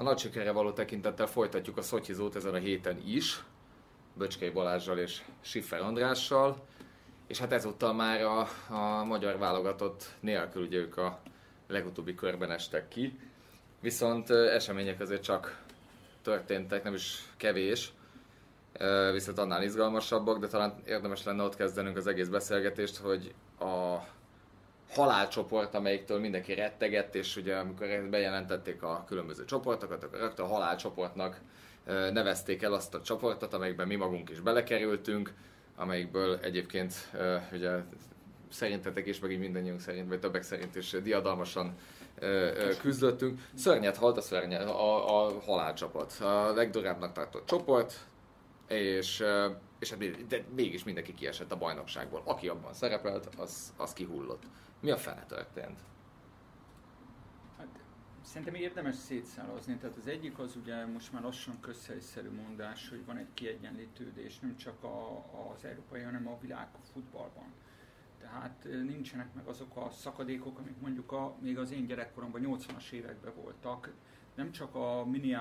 A nagy sikerre való tekintettel folytatjuk a szotyizót ezen a héten is, Böcskei Balázsjal és Siffer Andrással, és hát ezúttal már a, a magyar válogatott nélkül, ugye ők a legutóbbi körben estek ki, viszont események azért csak történtek, nem is kevés, viszont annál izgalmasabbak, de talán érdemes lenne ott kezdenünk az egész beszélgetést, hogy a halálcsoport, amelyiktől mindenki rettegett, és ugye amikor bejelentették a különböző csoportokat, akkor rögtön a halálcsoportnak nevezték el azt a csoportot, amelyikben mi magunk is belekerültünk, amelyikből egyébként ugye szerintetek is, meg így mindannyiunk szerint, vagy többek szerint is diadalmasan küzdöttünk. Szörnyet halt a, szörnyet, a, a halálcsapat. A legdurábbnak tartott csoport, és, és hát, de mégis mindenki kiesett a bajnokságból. Aki abban szerepelt, az, az kihullott. Mi a fene történt? Hát, szerintem érdemes szétszálozni. Tehát az egyik az ugye most már lassan közszerűszerű mondás, hogy van egy kiegyenlítődés nem csak a, az európai, hanem a világ futballban. Tehát nincsenek meg azok a szakadékok, amik mondjuk a, még az én gyerekkoromban 80-as években voltak. Nem csak a mini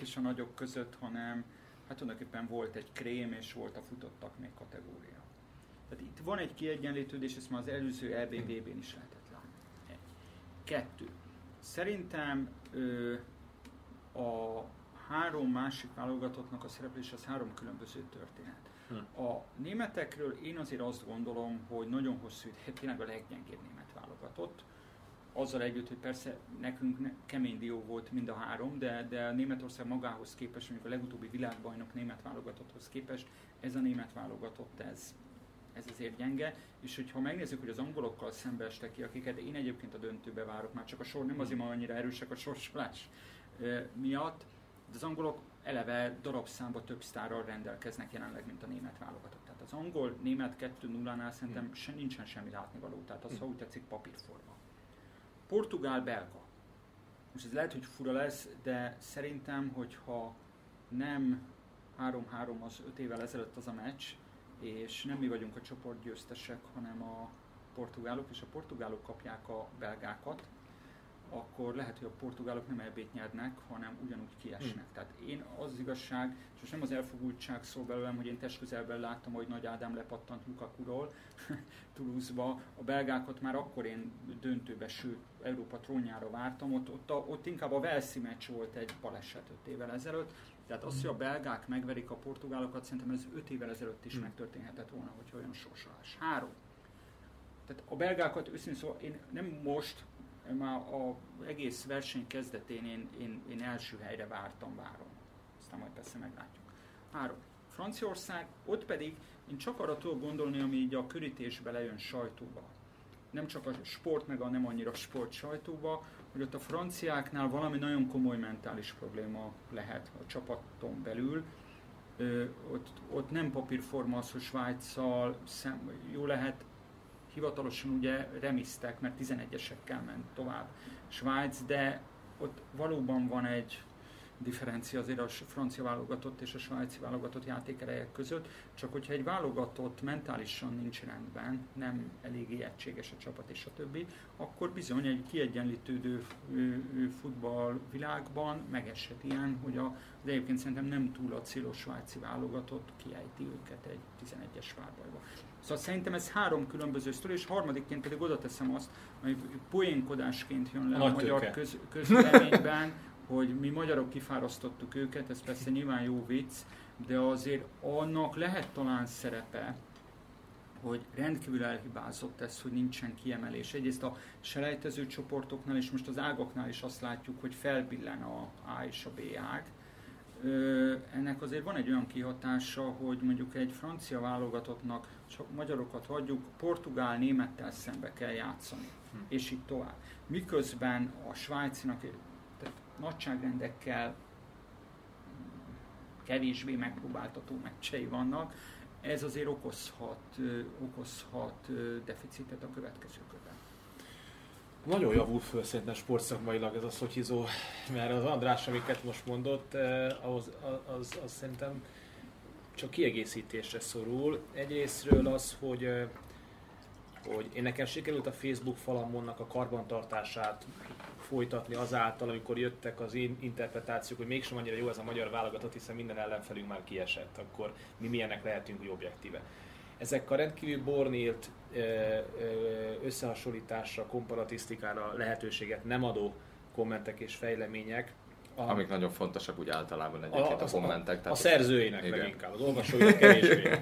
és a nagyok között, hanem hát tulajdonképpen volt egy krém és volt a futottak még kategória. Tehát itt van egy kiegyenlítődés, ezt már az előző EBVB-n is lehetett látni. Egy. Kettő. Szerintem ö, a három másik válogatottnak a szereplés az három különböző történet. Hm. A németekről én azért azt gondolom, hogy nagyon hosszú ideig tényleg a leggyengébb német válogatott. Azzal együtt, hogy persze nekünk ne, kemény dió volt mind a három, de, de Németország magához képest, mondjuk a legutóbbi világbajnok német válogatotthoz képest, ez a német válogatott, ez ez azért gyenge, és hogyha megnézzük, hogy az angolokkal szembeestek ki, akiket én egyébként a döntőbe várok, már csak a sor nem azért, mert annyira erősek a sorsolás miatt, de az angolok eleve darabszámba több sztárral rendelkeznek jelenleg, mint a német válogatott. Tehát az angol-német 2-0-nál szerintem hmm. se, nincsen semmi látnivaló, tehát az, hmm. ha úgy tetszik, papírforma. Portugál-belga. Most ez lehet, hogy fura lesz, de szerintem, hogyha nem 3-3 az 5 évvel ezelőtt az a meccs, és nem mi vagyunk a csoportgyőztesek, hanem a portugálok, és a portugálok kapják a belgákat, akkor lehet, hogy a portugálok nem ebbét nyernek, hanem ugyanúgy kiesnek. Hmm. Tehát én az igazság, és most nem az elfogultság szól belőlem, hogy én testközelben láttam, hogy Nagy Ádám lepattant Lukakuról Toulouse-ba. A belgákat már akkor én döntőbe, sőt Európa trónjára vártam. Ott, ott, a, ott inkább a Velszi meccs volt egy baleset öt évvel ezelőtt. Tehát az, hogy a belgák megverik a portugálokat, szerintem ez öt évvel ezelőtt is hmm. megtörténhetett volna, hogy olyan sorsolás. Három. Tehát a belgákat őszintén szóval én nem most, már az egész verseny kezdetén én, én, én első helyre vártam, várom. Aztán majd persze meglátjuk. Három. Franciaország, ott pedig én csak arra tudok gondolni, ami így a körítésbe lejön sajtóba. Nem csak a sport, meg a nem annyira sport sajtóba, hogy ott a franciáknál valami nagyon komoly mentális probléma lehet a csapaton belül. Ö, ott, ott nem papírforma az, hogy Svájccal jó lehet, hivatalosan ugye remisztek, mert 11-esekkel ment tovább Svájc, de ott valóban van egy differencia azért a francia válogatott és a svájci válogatott játékerejek között, csak hogyha egy válogatott mentálisan nincs rendben, nem elég egységes a csapat és a többi, akkor bizony egy kiegyenlítődő futball világban megeshet ilyen, hogy a, de egyébként szerintem nem túl a célos svájci válogatott kiejti őket egy 11-es párbajba. Szóval szerintem ez három különböző sztori, és harmadikként pedig oda teszem azt, hogy poénkodásként jön le a, a magyar köz, közleményben, hogy mi magyarok kifárasztottuk őket, ez persze nyilván jó vicc, de azért annak lehet talán szerepe, hogy rendkívül elhibázott ez, hogy nincsen kiemelés. Egyrészt a selejtező csoportoknál és most az ágaknál is azt látjuk, hogy felbillen a A és a B ág. Ö, ennek azért van egy olyan kihatása, hogy mondjuk egy francia válogatottnak, csak magyarokat hagyjuk, portugál némettel szembe kell játszani, hm. és így tovább. Miközben a svájcinak nagyságrendekkel kevésbé megpróbáltató meccsei vannak, ez azért okozhat, okozhat deficitet a következő körben. Nagyon javul föl szerintem sportszakmailag ez a szotyizó, mert az András, amiket most mondott, az, az, az, az szerintem csak kiegészítésre szorul. Egyrésztről az, hogy hogy én nekem sikerült a Facebook falamonnak a karbantartását folytatni azáltal, amikor jöttek az én interpretációk, hogy mégsem annyira jó ez a magyar válogatott, hiszen minden ellenfelünk már kiesett, akkor mi milyenek lehetünk, hogy objektíve. Ezek a rendkívül bornélt összehasonlításra, komparatisztikára lehetőséget nem adó kommentek és fejlemények, a, Amik nagyon fontosak úgy általában egyébként a, a, a kommentek. Tehát a szerzőinek igen. leginkább, az olvasóinak kevésbé.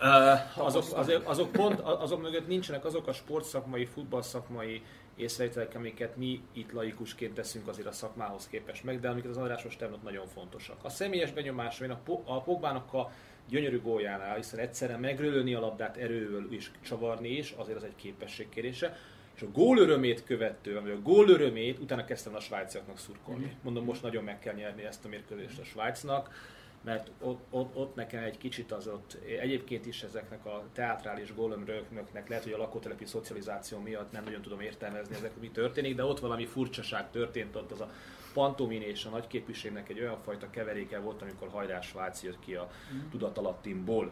uh, azok, azok, azok, pont, azok mögött nincsenek azok a sportszakmai, futballszakmai észrevételek, amiket mi itt laikusként teszünk azért a szakmához képest meg, de amiket az András most nagyon fontosak. A személyes benyomás, én a, a Pogbának a gyönyörű góljánál, hiszen egyszerűen megrölölni a labdát erővel és csavarni is, azért az egy képességkérése. És a gól örömét követően, vagy a gól örömét, utána kezdtem a svájciaknak szurkolni. Mm. Mondom, most nagyon meg kell nyerni ezt a mérkőzést a Svájcnak, mert ott, ott, ott nekem egy kicsit az ott, egyébként is ezeknek a teátrális gólömröknöknek lehet, hogy a lakótelepi szocializáció miatt nem nagyon tudom értelmezni ezek, mi történik, de ott valami furcsaság történt, ott az a pantomin és a nagyképviségnek egy olyan fajta keveréke volt, amikor Hajrás Svájc jött ki a mm. tudatalattimból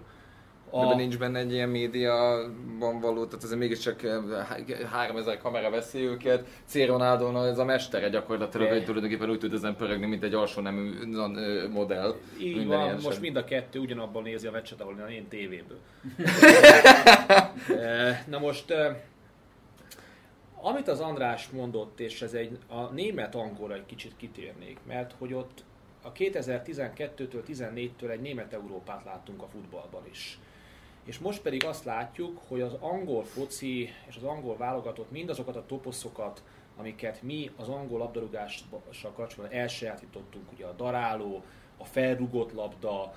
a... De nincs benne egy ilyen médiaban való, tehát ez mégiscsak 3000 eh, kamera veszi őket. C. Ronaldo ez a mestere gyakorlatilag, hogy tulajdonképpen úgy tud ezen pörögni, mint egy alsó nemű modell. Így van, most mind a kettő ugyanabban nézi a meccset, ahol én tévéből. Eh, na most, eh, amit az András mondott, és ez egy a német angolra egy kicsit kitérnék, mert hogy ott a 2012-től 14-től egy német Európát láttunk a futballban is és most pedig azt látjuk, hogy az angol foci és az angol válogatott mindazokat a toposzokat, amiket mi az angol labdarúgással kapcsolatban elsajátítottunk, ugye a daráló, a felrugott labda,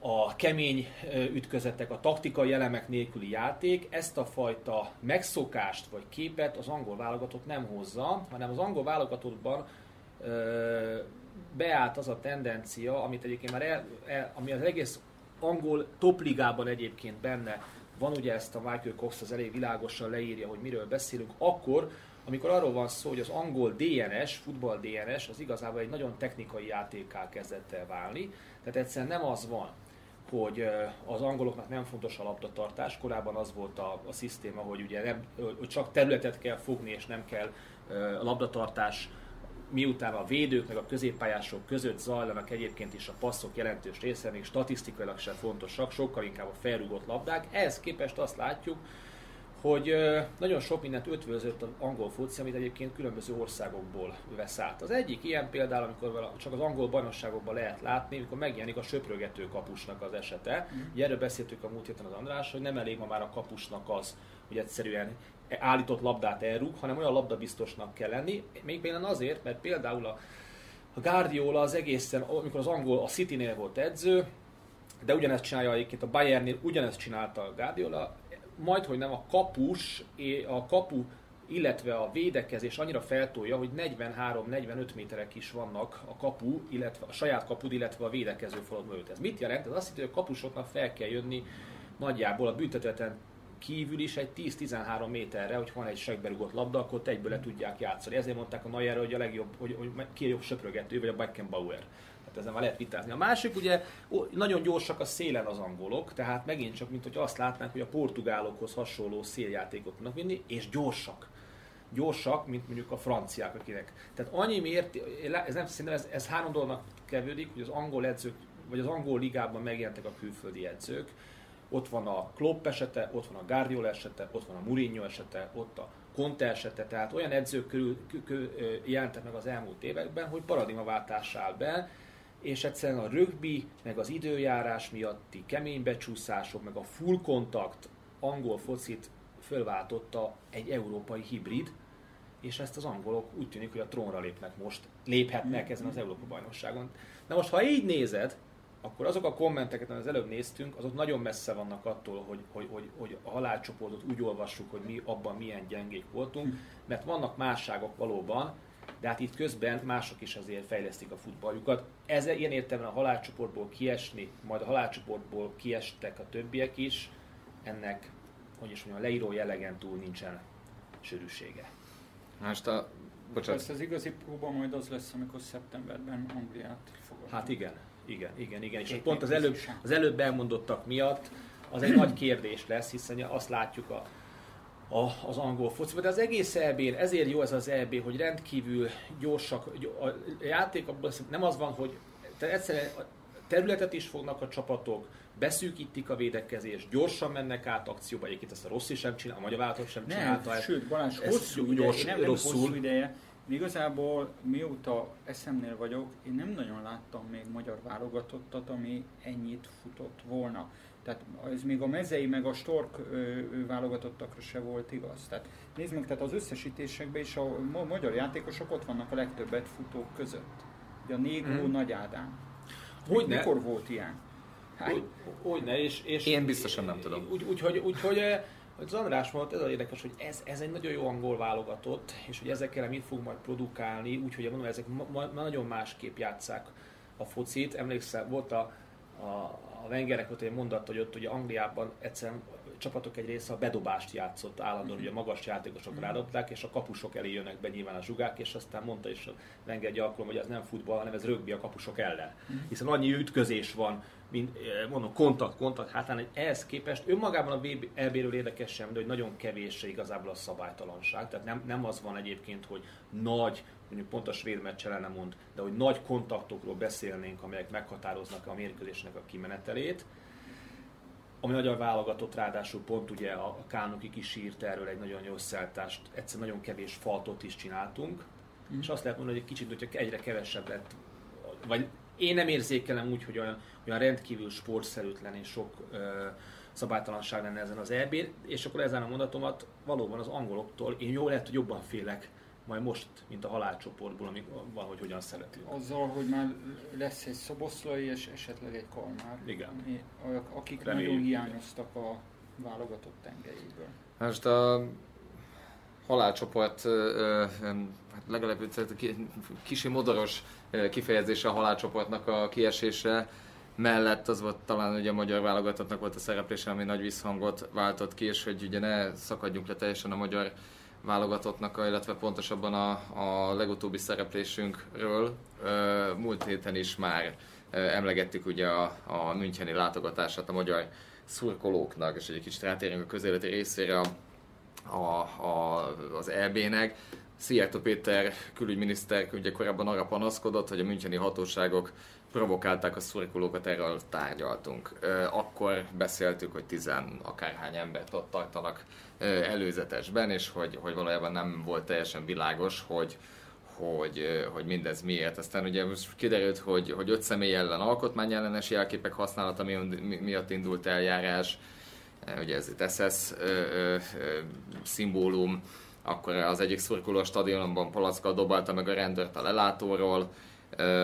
a kemény ütközetek, a taktikai elemek nélküli játék, ezt a fajta megszokást vagy képet az angol válogatott nem hozza, hanem az angol válogatottban beállt az a tendencia, amit egyébként már el, el, ami az egész angol topligában egyébként benne van ugye ezt a Michael Cox az elég világosan leírja, hogy miről beszélünk, akkor, amikor arról van szó, hogy az angol DNS, futball DNS, az igazából egy nagyon technikai játékká kezdett el válni. Tehát egyszerűen nem az van, hogy az angoloknak nem fontos a labdatartás. Korábban az volt a, a szisztéma, hogy ugye nem, hogy csak területet kell fogni, és nem kell a labdatartás miután a védők meg a középpályások között zajlanak egyébként is a passzok jelentős része, még statisztikailag sem fontosak, sokkal inkább a felrúgott labdák. Ehhez képest azt látjuk, hogy nagyon sok mindent ötvözött az angol foci, amit egyébként különböző országokból vesz át. Az egyik ilyen például, amikor csak az angol bajnokságokban lehet látni, amikor megjelenik a söprögető kapusnak az esete. Mm. Ugye erről beszéltük a múlt héten az András, hogy nem elég ma már a kapusnak az, hogy egyszerűen állított labdát elrúg, hanem olyan labdabiztosnak kell lenni. Még például azért, mert például a, a Guardiola az egészen, amikor az angol a City-nél volt edző, de ugyanezt csinálja egyébként a Bayernnél, ugyanezt csinálta a Guardiola, majd, hogy nem a kapus, a kapu illetve a védekezés annyira feltolja, hogy 43-45 méterek is vannak a kapu, illetve a saját kapud, illetve a védekező falad mögött. Ez mit jelent? Ez azt jelenti, hogy a kapusoknak fel kell jönni nagyjából a büntetőten kívül is egy 10-13 méterre, hogy van egy segberugott labda, akkor te egyből le tudják játszani. Ezért mondták a Neuerre, hogy a legjobb, hogy, hogy ki a jobb söprögető, vagy a Beckenbauer. Tehát ezen már lehet vitázni. A másik ugye nagyon gyorsak a szélen az angolok, tehát megint csak, mint hogy azt látnánk, hogy a portugálokhoz hasonló széljátékot tudnak vinni, és gyorsak gyorsak, mint mondjuk a franciák, akinek. Tehát annyi miért, ez nem szerintem ez, ez három dolognak kevődik, hogy az angol edzők, vagy az angol ligában megjelentek a külföldi edzők, ott van a Klopp esete, ott van a Guardiola esete, ott van a Mourinho esete, ott a Conte esete, tehát olyan edzők körül, körül jelentek meg az elmúlt években, hogy paradigmaváltás áll be, és egyszerűen a rögbi, meg az időjárás miatti kemény becsúszások, meg a full kontakt angol focit fölváltotta egy európai hibrid, és ezt az angolok úgy tűnik, hogy a trónra lépnek most, léphetnek ezen az Európa bajnokságon. Na most, ha így nézed, akkor azok a kommenteket, amit az előbb néztünk, azok nagyon messze vannak attól, hogy, hogy, hogy, hogy a halálcsoportot úgy olvassuk, hogy mi abban milyen gyengék voltunk, mert vannak másságok valóban, de hát itt közben mások is azért fejlesztik a futballjukat. Ez ilyen értelemben a halálcsoportból kiesni, majd a halálcsoportból kiestek a többiek is, ennek, hogy is mondjam, a leíró jellegen túl nincsen sűrűsége. Most a Bocsánat. Persze az igazi próba majd az lesz, amikor szeptemberben Angliát fogadunk. Hát igen, igen, igen, igen. És pont az előbb, az előbb elmondottak miatt az egy nagy kérdés lesz, hiszen azt látjuk a, a, az angol foci, de az egész eb ezért jó ez az EB, hogy rendkívül gyorsak, a játék abban nem az van, hogy te egyszerűen területet is fognak a csapatok, beszűkítik a védekezést, gyorsan mennek át akcióba, egyébként ezt a rossz is sem csinál, a magyar vállalatot sem nem, csinálta. Sőt, Balázs, hosszú gyors, ideje, nem, rosszul. hosszú ideje, Igazából mióta eszemnél vagyok, én nem nagyon láttam még magyar válogatottat, ami ennyit futott volna. Tehát ez még a mezei meg a stork válogatottakra se volt igaz. Tehát nézd meg, tehát az összesítésekben is a magyar játékosok ott vannak a legtöbbet futók között. Ugye a Négró, mm. Nagy Ádám. Hogy Mikor volt ilyen? Hát, hogy, hogy ne, és, és Én biztosan nem tudom. Úgy, úgy, hogy, úgy, hogy hogy az András mondta, ez a érdekes, hogy ez, ez egy nagyon jó angol válogatott, és hogy ezekkel mit fog majd produkálni, úgyhogy mondom, ezek ma, ma, nagyon másképp játszák a focit. Emlékszel, volt a, a, a Wengerek volt egy mondat, hogy ott ugye Angliában egyszerűen csapatok egy része a bedobást játszott állandóan, ugye magas játékosok rádobták, és a kapusok elé jönnek be nyilván a zsugák, és aztán mondta is a Wenger egy alkalom, hogy ez nem futball, hanem ez rögbi a kapusok ellen. Hiszen annyi ütközés van, mint eh, mondom, kontakt, kontakt hátán, ehhez képest önmagában a EB-ről érdekes sem, de hogy nagyon kevés igazából a szabálytalanság. Tehát nem, nem az van egyébként, hogy nagy, mondjuk pont a svéd meccse nem mond, de hogy nagy kontaktokról beszélnénk, amelyek meghatároznak a mérkőzésnek a kimenetelét. Ami magyar válogatott ráadásul pont ugye a Kánoki is írt erről egy nagyon jó összeállítást, egyszer nagyon kevés faltot is csináltunk, mm. és azt lehet mondani, hogy egy kicsit, hogyha egyre kevesebbet, vagy én nem érzékelem úgy, hogy olyan, olyan rendkívül sportszerűtlen és sok ö, szabálytalanság lenne ezen az eb és akkor ezen a mondatomat valóban az angoloktól én jó lehet, hogy jobban félek majd most, mint a halálcsoportból, amik van, hogy hogyan szeretünk. Azzal, hogy már lesz egy szoboszlai és esetleg egy kalmár. Igen. Akik Reméljük. nagyon hiányoztak a válogatott tengelyéből. Most a halálcsoport hát legalább kicsi modoros kifejezése a halálcsoportnak a kiesése mellett az volt talán ugye a magyar válogatottnak volt a szereplése, ami nagy visszhangot váltott ki, és hogy ugye ne szakadjunk le teljesen a magyar válogatottnak, illetve pontosabban a, a legutóbbi szereplésünkről. Múlt héten is már emlegettük ugye a, a Müncheni látogatását a magyar szurkolóknak, és egy kicsit rátérünk a közéleti részére a, a, a, az EB-nek. Szijjártó Péter külügyminiszter ugye korábban arra panaszkodott, hogy a müncheni hatóságok provokálták a szurkolókat, erről tárgyaltunk. Akkor beszéltük, hogy tizen akárhány embert ott tartanak előzetesben, és hogy, hogy valójában nem volt teljesen világos, hogy, hogy, hogy mindez miért. Aztán ugye most kiderült, hogy, hogy öt személy ellen alkotmányellenes jelképek használata miatt indult eljárás, ugye ez itt SS szimbólum, akkor az egyik szurkoló a stadionban palackkal dobálta meg a rendőrt a lelátóról,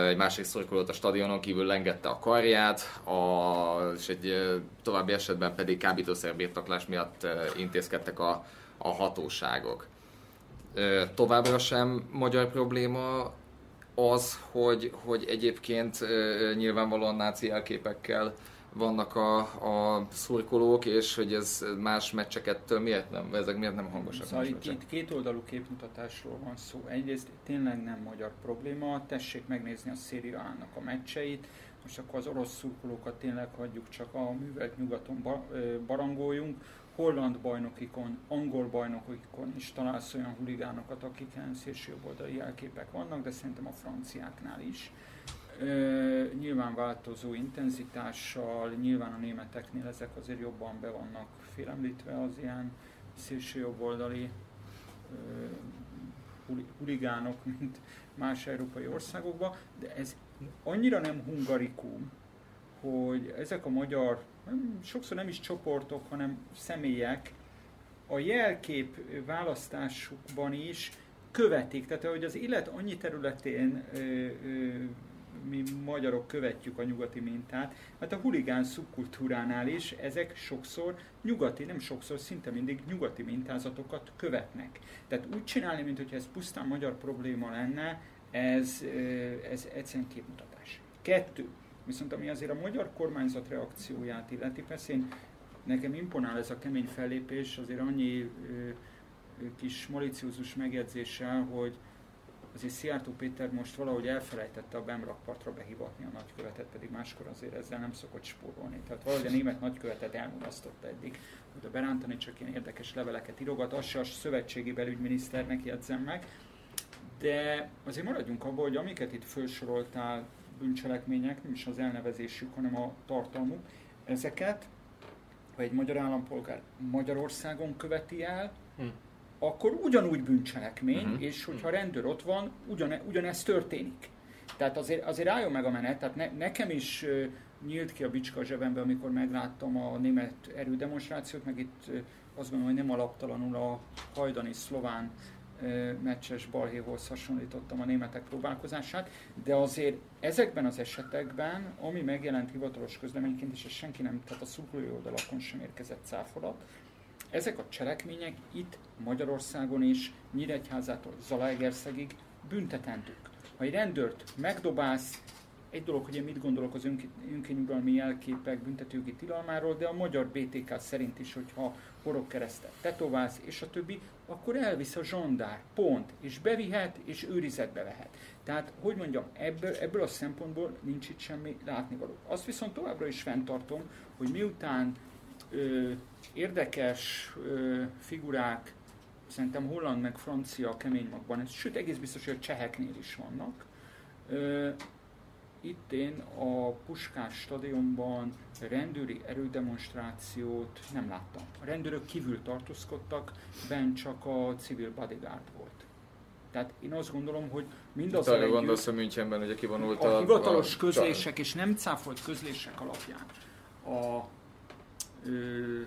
egy másik szurkolót a stadionon kívül lengette a karját, a, és egy további esetben pedig kábítószerbirtoklás miatt intézkedtek a, a hatóságok. Továbbra sem magyar probléma az, hogy, hogy egyébként nyilvánvalóan náci elképekkel vannak a, a szurkolók, és hogy ez más meccseket miért nem, ezek miért nem hangosak? Szóval itt, itt két oldalú képmutatásról van szó. Egyrészt tényleg nem magyar probléma, tessék megnézni a Széria a meccseit, most akkor az orosz szurkolókat tényleg hagyjuk, csak a művelt nyugaton barangoljunk. Holland bajnokikon, angol bajnokikon is találsz olyan huligánokat, akiken szélsőjobboldali jelképek vannak, de szerintem a franciáknál is nyilván változó intenzitással, nyilván a németeknél ezek azért jobban be vannak félemlítve az ilyen szélsőjobboldali huligánok, mint más európai országokban, de ez annyira nem hungarikum, hogy ezek a magyar, sokszor nem is csoportok, hanem személyek a jelkép választásukban is követik, tehát hogy az élet annyi területén ö, ö, mi magyarok követjük a nyugati mintát, mert a huligán szubkultúránál is ezek sokszor nyugati, nem sokszor, szinte mindig nyugati mintázatokat követnek. Tehát úgy csinálni, mintha ez pusztán magyar probléma lenne, ez, ez egyszerűen képmutatás. Kettő, viszont ami azért a magyar kormányzat reakcióját illeti, persze én, nekem imponál ez a kemény fellépés, azért annyi kis maliciózus megjegyzéssel, hogy azért Szijjártó Péter most valahogy elfelejtette a Bemrakpartra behivatni a nagykövetet, pedig máskor azért ezzel nem szokott spórolni. Tehát valahogy a német nagykövetet elmulasztotta eddig, hogy a berántani csak ilyen érdekes leveleket írogat, az se a szövetségi belügyminiszternek jegyzem meg. De azért maradjunk abban, hogy amiket itt felsoroltál, bűncselekmények, nem is az elnevezésük, hanem a tartalmuk, ezeket, ha egy magyar állampolgár Magyarországon követi el, hm akkor ugyanúgy bűncselekmény, uh-huh. és hogyha rendőr ott van, ugyane, ugyanez történik. Tehát azért, azért álljon meg a menet, tehát ne, nekem is uh, nyílt ki a bicska a zsebembe, amikor megláttam a német erődemonstrációt, meg itt uh, azt gondolom, hogy nem alaptalanul a hajdani szlován uh, meccses balhéhoz hasonlítottam a németek próbálkozását, de azért ezekben az esetekben, ami megjelent hivatalos közleményként, és ez senki nem, tehát a szurkolói oldalakon sem érkezett cáfolat, ezek a cselekmények itt Magyarországon is, Nyíregyházától Zalaegerszegig büntetendők. Ha egy rendőrt megdobálsz, egy dolog, hogy én mit gondolok az önkényuralmi jelképek büntetőjogi tilalmáról, de a magyar BTK szerint is, hogyha horogkeresztet tetoválsz, és a többi, akkor elvisz a zsandár, pont, és bevihet, és őrizetbe vehet. Tehát, hogy mondjam, ebből, ebből a szempontból nincs itt semmi látnivaló. Azt viszont továbbra is fenntartom, hogy miután ö, érdekes ö, figurák, szerintem holland meg francia kemény magban, sőt egész biztos, hogy a cseheknél is vannak. Ö, itt én a Puskás stadionban rendőri erődemonstrációt nem láttam. A rendőrök kívül tartózkodtak, bent csak a civil bodyguard volt. Tehát én azt gondolom, hogy mindaz Arra gondolsz a Münchenben, hogy kivonult a, a hivatalos a közlések és nem cáfolt közlések alapján a ö,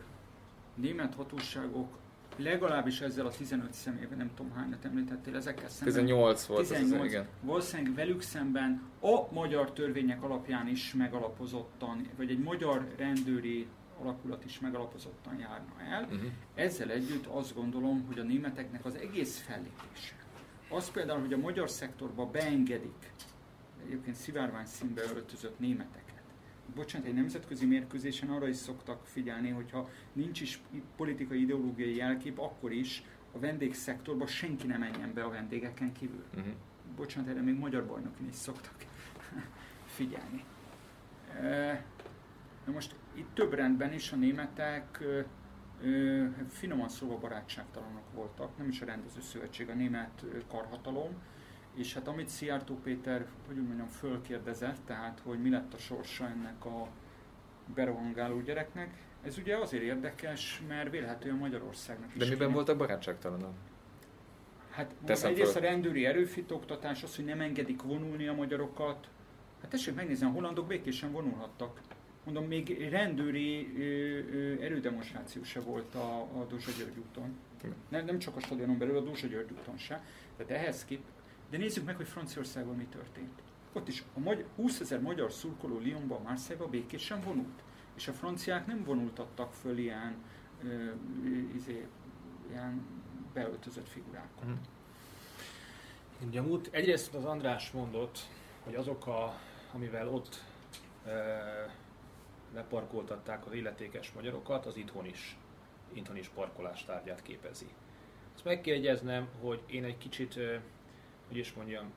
német hatóságok legalábbis ezzel a 15 személyben, nem tudom hányat említettél, ezekkel szemben. 18 volt 18, az, igen. Valószínűleg velük szemben a magyar törvények alapján is megalapozottan, vagy egy magyar rendőri alakulat is megalapozottan járna el. Uh-huh. Ezzel együtt azt gondolom, hogy a németeknek az egész fellépése, az például, hogy a magyar szektorba beengedik egyébként szivárvány színbe öltözött németek, bocsánat, egy nemzetközi mérkőzésen arra is szoktak figyelni, hogyha nincs is politikai ideológiai jelkép, akkor is a vendégszektorban senki nem menjen be a vendégeken kívül. Uh-huh. Bocsánat, erre még magyar bajnokin is szoktak figyelni. Na most itt több rendben is a németek finoman szóval barátságtalanok voltak, nem is a rendező szövetség, a német karhatalom, és hát amit Szijjártó Péter, hogy úgy mondjam, fölkérdezett, tehát hogy mi lett a sorsa ennek a berohangáló gyereknek, ez ugye azért érdekes, mert vélhetően Magyarországnak is. De miben kéne. voltak barátságtalanok? Hát egyrészt a rendőri erőfitoktatás, az, hogy nem engedik vonulni a magyarokat. Hát tessék megnézni, a hollandok békésen vonulhattak. Mondom, még rendőri ö, ö, erődemonstráció se volt a, a Dózsa György úton. Nem, nem csak a stadionon belül, a Dózsa György úton se. Tehát ehhez kép, de nézzük meg, hogy Franciaországban mi történt. Ott is a magyar, 20 ezer magyar szurkoló Lyonban, Marseille-ba békésen vonult. És a franciák nem vonultattak föl ilyen, ö, izé, ilyen beöltözött figurákat. Mm. Ugye múlt, egyrészt az András mondott, hogy azok, a, amivel ott e, leparkoltatták az illetékes magyarokat, az itthon is, itthon is parkolás tárgyát képezi. Azt meg kell hogy én egy kicsit hogy is mondjam,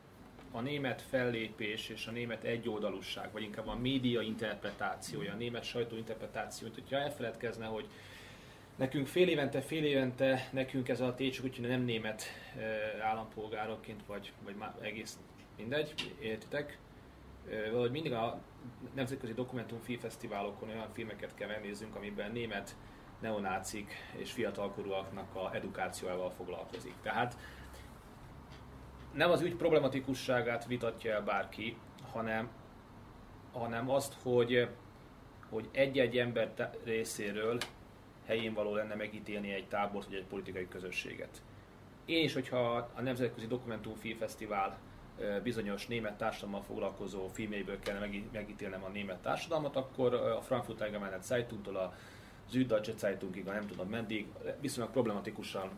a német fellépés és a német egyoldalúság, vagy inkább a média interpretációja, a német sajtó interpretáció, hogyha elfeledkezne, hogy nekünk fél évente, fél évente, nekünk ez a técsük, úgyhogy nem német állampolgárokként, vagy, vagy már egész mindegy, értitek? Valahogy mindig a Nemzetközi Dokumentum Fesztiválokon olyan filmeket kell megnézzünk, amiben német neonácik és fiatalkorúaknak a edukációjával foglalkozik. Tehát nem az ügy problematikusságát vitatja el bárki, hanem, hanem azt, hogy, hogy egy-egy ember részéről helyén való lenne megítélni egy tábort vagy egy politikai közösséget. Én is, hogyha a Nemzetközi Dokumentumfilm Fesztivál bizonyos német társadalommal foglalkozó filmjeiből kellene megítélnem a német társadalmat, akkor a Frankfurt Allgemeine Zeitungtól a Süddeutsche Zeitungig, a nem tudom meddig, viszonylag problematikusan,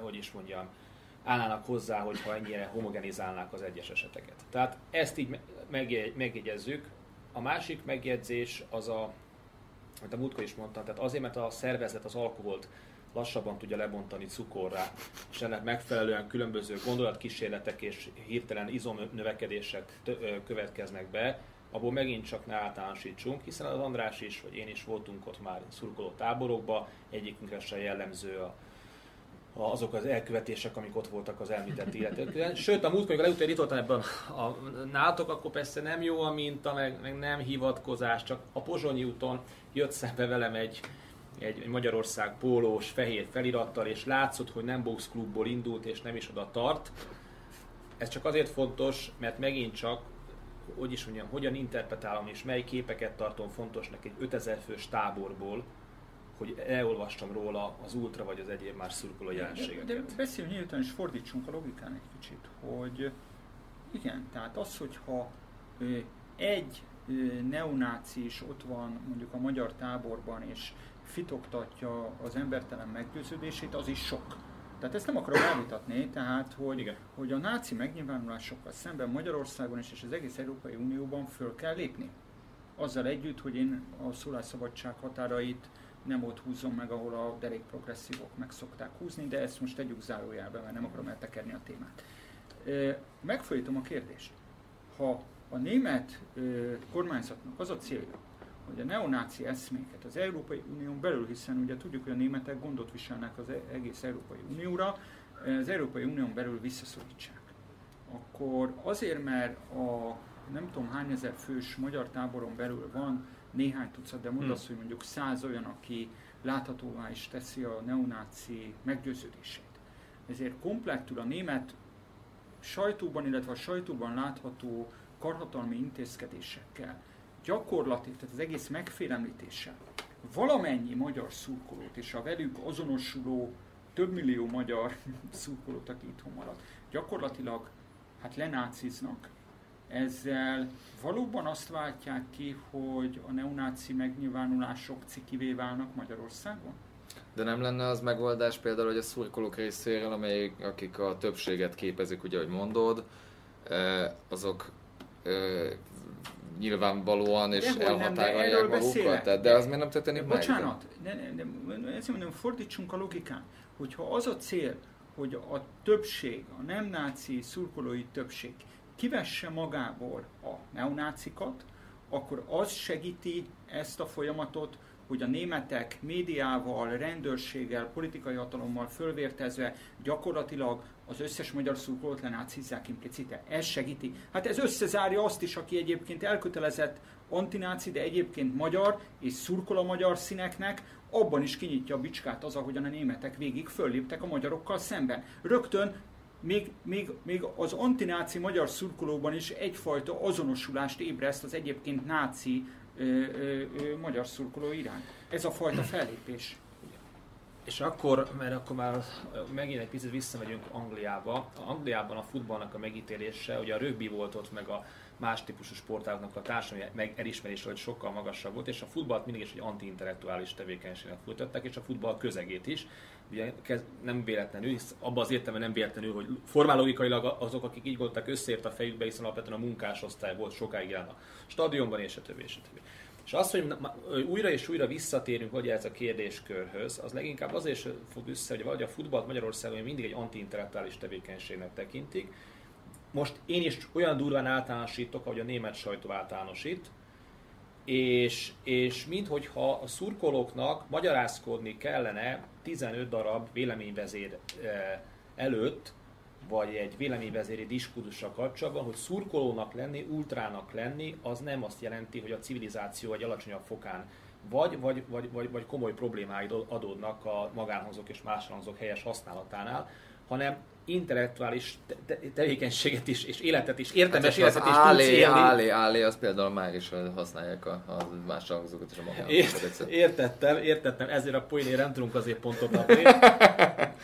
hogy is mondjam, állnának hozzá, hogyha ennyire homogenizálnák az egyes eseteket. Tehát ezt így megjegyezzük. A másik megjegyzés az a, amit a múltkor is mondtam, tehát azért, mert a szervezet az alkoholt lassabban tudja lebontani cukorra, és ennek megfelelően különböző gondolatkísérletek és hirtelen izomnövekedések következnek be, abból megint csak ne általánosítsunk, hiszen az András is, vagy én is voltunk ott már szurkoló táborokba, egyikünkre sem jellemző a, azok az elkövetések, amik ott voltak az elmített életekben. Sőt, a múltkor, amikor legutóbb itt voltam ebben a, a akkor persze nem jó a minta, meg, meg nem hivatkozás, csak a Pozsonyi úton jött szembe velem egy, egy, egy Magyarország pólós, fehér felirattal, és látszott, hogy nem boxklubból indult, és nem is oda tart. Ez csak azért fontos, mert megint csak hogy is mondjam, hogyan interpretálom és mely képeket tartom fontosnak egy 5000 fős táborból, hogy elolvastam róla az ultra vagy az egyéb más szurkoló jelenségeket. De, de beszéljünk nyíltan és fordítsunk a logikán egy kicsit, hogy igen, tehát az, hogyha egy neonáci is ott van mondjuk a magyar táborban, és fitoktatja az embertelen meggyőződését, az is sok. Tehát ezt nem akarom elvitatni, tehát hogy, Igen. hogy a náci megnyilvánulásokkal szemben Magyarországon is és az egész Európai Unióban föl kell lépni. Azzal együtt, hogy én a szólásszabadság határait nem ott húzom meg, ahol a derék progresszívok meg szokták húzni, de ezt most tegyük zárójelbe, mert nem akarom eltekerni a témát. Megfojtom a kérdést. Ha a német kormányzatnak az a célja, hogy a neonáci eszméket az Európai Unión belül, hiszen ugye tudjuk, hogy a németek gondot viselnek az egész Európai Unióra, az Európai Unión belül visszaszorítsák. Akkor azért, mert a nem tudom hány ezer fős magyar táboron belül van néhány tucat, de mondd hmm. hogy mondjuk száz olyan, aki láthatóvá is teszi a neonáci meggyőződését. Ezért komplettül a német sajtóban, illetve a sajtóban látható karhatalmi intézkedésekkel gyakorlatilag, tehát az egész megfélemlítéssel valamennyi magyar szurkolót és a velük azonosuló több millió magyar szurkolót, aki itthon maradt, gyakorlatilag hát lenáciznak, ezzel valóban azt váltják ki, hogy a neonáci megnyilvánulások cikivé válnak Magyarországon? De nem lenne az megoldás például, hogy a szurkolók részéről, amelyik, akik a többséget képezik, ugye, ahogy mondod, eh, azok eh, nyilvánvalóan és elhatárolják magukat, de, de az miért nem történik meg? Bocsánat, ne, ne, ne, ezt mondom, fordítsunk a logikán, hogyha az a cél, hogy a többség, a nem náci szurkolói többség kivesse magából a neonácikat, akkor az segíti ezt a folyamatot, hogy a németek médiával, rendőrséggel, politikai hatalommal fölvértezve gyakorlatilag az összes magyar szurkolót lenácizzák implicite. Ez segíti. Hát ez összezárja azt is, aki egyébként elkötelezett antináci, de egyébként magyar, és szurkol a magyar színeknek, abban is kinyitja a bicskát az, ahogyan a németek végig fölléptek a magyarokkal szemben. Rögtön még, még, még az antináci magyar szurkolóban is egyfajta azonosulást ébreszt az egyébként náci ö, ö, ö, magyar szurkoló iránt. Ez a fajta fellépés. És akkor, mert akkor már megint egy picit visszamegyünk Angliába. Angliában a futballnak a megítélése, ugye a rögbi volt ott, meg a más típusú sportágnak a társadalmi meg elismerése, hogy sokkal magasabb volt, és a futballt mindig is egy anti-intellektuális tevékenységnek folytatták, és a futball közegét is. Ugye nem véletlenül, abban az értelemben nem véletlenül, hogy formálógikailag azok, akik így voltak összeért a fejükbe, hiszen alapvetően a munkásosztály volt sokáig jelen a stadionban, és a többi, és a többi. És az, hogy újra és újra visszatérünk hogy ez a kérdéskörhöz, az leginkább azért fog össze, hogy valahogy a futballt Magyarországon mindig egy anti-intellektuális tevékenységnek tekintik. Most én is olyan durván általánosítok, ahogy a német sajtó általánosít, és, és minthogyha a szurkolóknak magyarázkodni kellene 15 darab véleményvezér előtt, vagy egy véleményvezéri diskurzussal kapcsolatban, hogy szurkolónak lenni, ultrának lenni, az nem azt jelenti, hogy a civilizáció egy alacsonyabb fokán vagy, vagy, vagy, vagy, vagy komoly problémái adódnak a magánhangzók és máshangzók helyes használatánál, hanem intellektuális te- te- tevékenységet is, és életet is, értelmes hát életet is állé, tudsz élni. Állé, állé, az például már is használják a, a más hangzókat és a magánhangzókat. értettem, értettem, ezért a poénért nem tudunk azért pontot adni.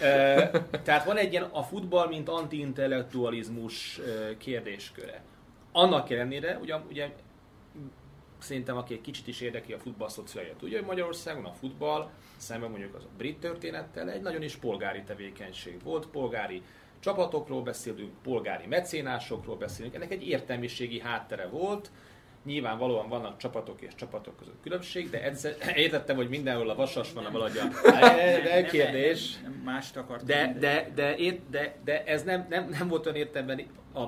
e, tehát van egy ilyen a futball, mint anti-intellektualizmus kérdésköre. Annak ellenére, ugye, ugye szerintem aki egy kicsit is érdekli a futball szociáját, tudja, hogy Magyarországon a futball szemben mondjuk az a brit történettel egy nagyon is polgári tevékenység volt, polgári csapatokról beszélünk, polgári mecénásokról beszélünk, ennek egy értelmiségi háttere volt, Nyilvánvalóan vannak csapatok és csapatok között különbség, de egyszer, értettem, hogy mindenhol a vasas van a valahogy a de kérdés. Mást akartam. De, de, de, de, de, de, ez nem, nem, nem volt olyan értelemben a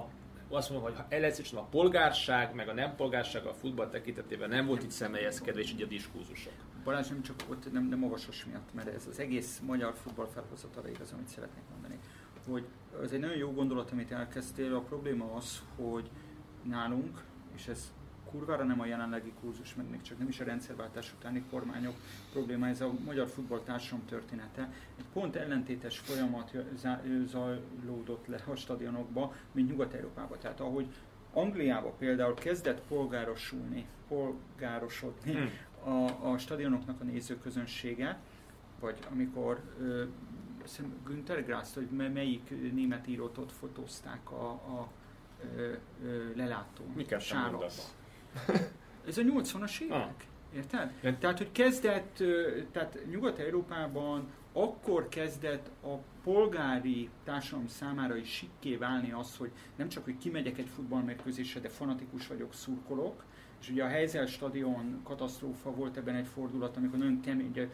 azt mondom, hogy először a polgárság, meg a nem polgárság a futball tekintetében nem volt itt személyezkedve, és így a diskurzusok. Balázs nem csak ott nem, nem olvasos miatt, mert ez az egész magyar futball felhozatala igaz, amit szeretnék mondani. Hogy ez egy nagyon jó gondolat, amit elkezdtél, a probléma az, hogy nálunk, és ez kurvára nem a jelenlegi kurzus, meg még csak nem is a rendszerváltás utáni kormányok probléma, ez a magyar futball társadalom története. Egy pont ellentétes folyamat zajlódott le a stadionokba, mint Nyugat-Európában. Tehát ahogy Angliában például kezdett polgárosulni, polgárosodni hmm. a, a stadionoknak a nézőközönsége, vagy amikor ö, Günther Grass, hogy melyik német írót ott fotózták a, a ö, ö, lelátó Miket sárokba. Ez a 80-as évek. Ah. Érted? Tehát, hogy kezdett, tehát Nyugat-Európában akkor kezdett a polgári társadalom számára is sikké válni az, hogy nem csak, hogy kimegyek egy futballmérkőzésre, de fanatikus vagyok, szurkolok, és ugye a Heysel stadion katasztrófa volt ebben egy fordulat, amikor nagyon kemény,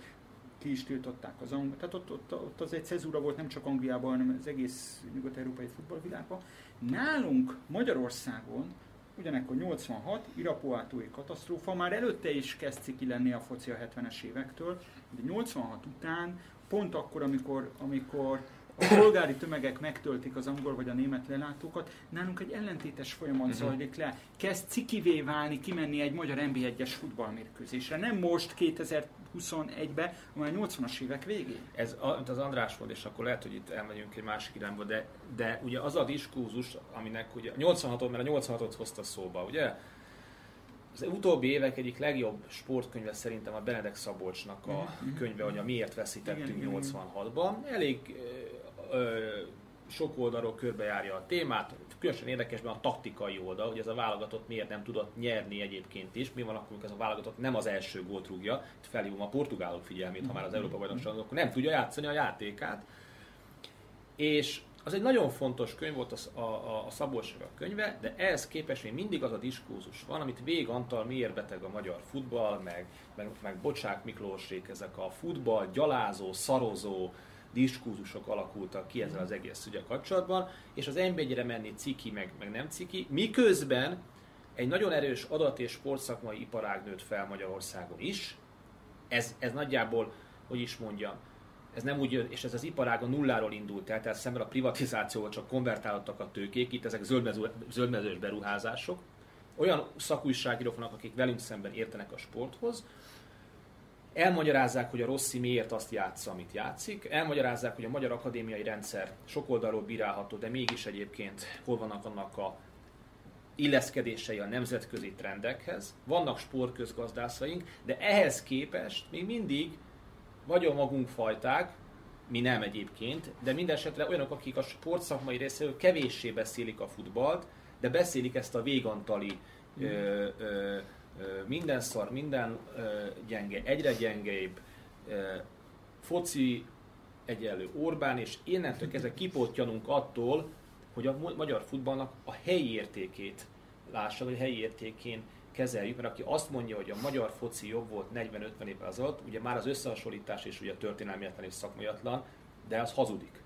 ki is tiltották az angol. Tehát ott, ott, ott az egy cezúra volt nem csak Angliában, hanem az egész nyugat-európai futballvilágban. Nálunk Magyarországon Ugyanekkor 86, Irapuátói katasztrófa, már előtte is kezd ciki lenni a foci a 70-es évektől, de 86 után, pont akkor, amikor, amikor a polgári tömegek megtöltik az angol vagy a német lelátókat, nálunk egy ellentétes folyamat uh-huh. zajlik le. Kezd cikivé válni, kimenni egy magyar NB1-es futballmérkőzésre. Nem most 2021-ben, hanem a 80-as évek végén. Ez az András volt, és akkor lehet, hogy itt elmegyünk egy másik irányba, de, de ugye az a diskurzus, aminek ugye 86 mert a 86-ot hozta szóba, ugye? Az utóbbi évek egyik legjobb sportkönyve szerintem a Benedek Szabolcsnak a uh-huh. könyve, hogy a Miért veszítettünk 86-ban. Elég sok oldalról körbejárja a témát, különösen érdekesben a taktikai oldal, hogy ez a válogatott miért nem tudott nyerni egyébként is, mi van akkor, ez a válogatott nem az első gólt rúgja, itt felhívom a portugálok figyelmét, ha már az Európa bajnokságon, akkor nem tudja játszani a játékát. És az egy nagyon fontos könyv volt a, a, a Szabolcs könyve, de ehhez képest még mindig az a diskurzus van, amit Vég Antal miért beteg a magyar futball, meg, meg, meg Bocsák Miklósék, ezek a futball gyalázó, szarozó, diskurzusok alakultak ki ezzel az egész ügye kapcsolatban, és az nb menni ciki, meg, meg nem ciki, miközben egy nagyon erős adat- és sportszakmai iparág nőtt fel Magyarországon is. Ez, ez nagyjából, hogy is mondjam, ez nem úgy, és ez az iparág a nulláról indult el, tehát szemben a privatizációval csak konvertálódtak a tőkék, itt ezek zöldmező, zöldmezős beruházások. Olyan szakújságírók vannak, akik velünk szemben értenek a sporthoz, elmagyarázzák, hogy a Rossi miért azt játsza, amit játszik, elmagyarázzák, hogy a magyar akadémiai rendszer sok oldalról bírálható, de mégis egyébként hol vannak annak a illeszkedései a nemzetközi trendekhez. Vannak sportközgazdászaink, de ehhez képest még mindig vagy a magunk fajták, mi nem egyébként, de minden esetre olyanok, akik a sportszakmai részéről kevéssé beszélik a futballt, de beszélik ezt a végantali mm. ö, ö, minden szar, minden gyenge, egyre gyengébb, foci egyenlő Orbán, és innentől kezdve kipótjanunk attól, hogy a magyar futballnak a helyi értékét lássa, vagy a helyi értékén kezeljük, mert aki azt mondja, hogy a magyar foci jobb volt 40-50 évvel azelőtt, ugye már az összehasonlítás is ugye történelmietlen és szakmaiatlan, de az hazudik.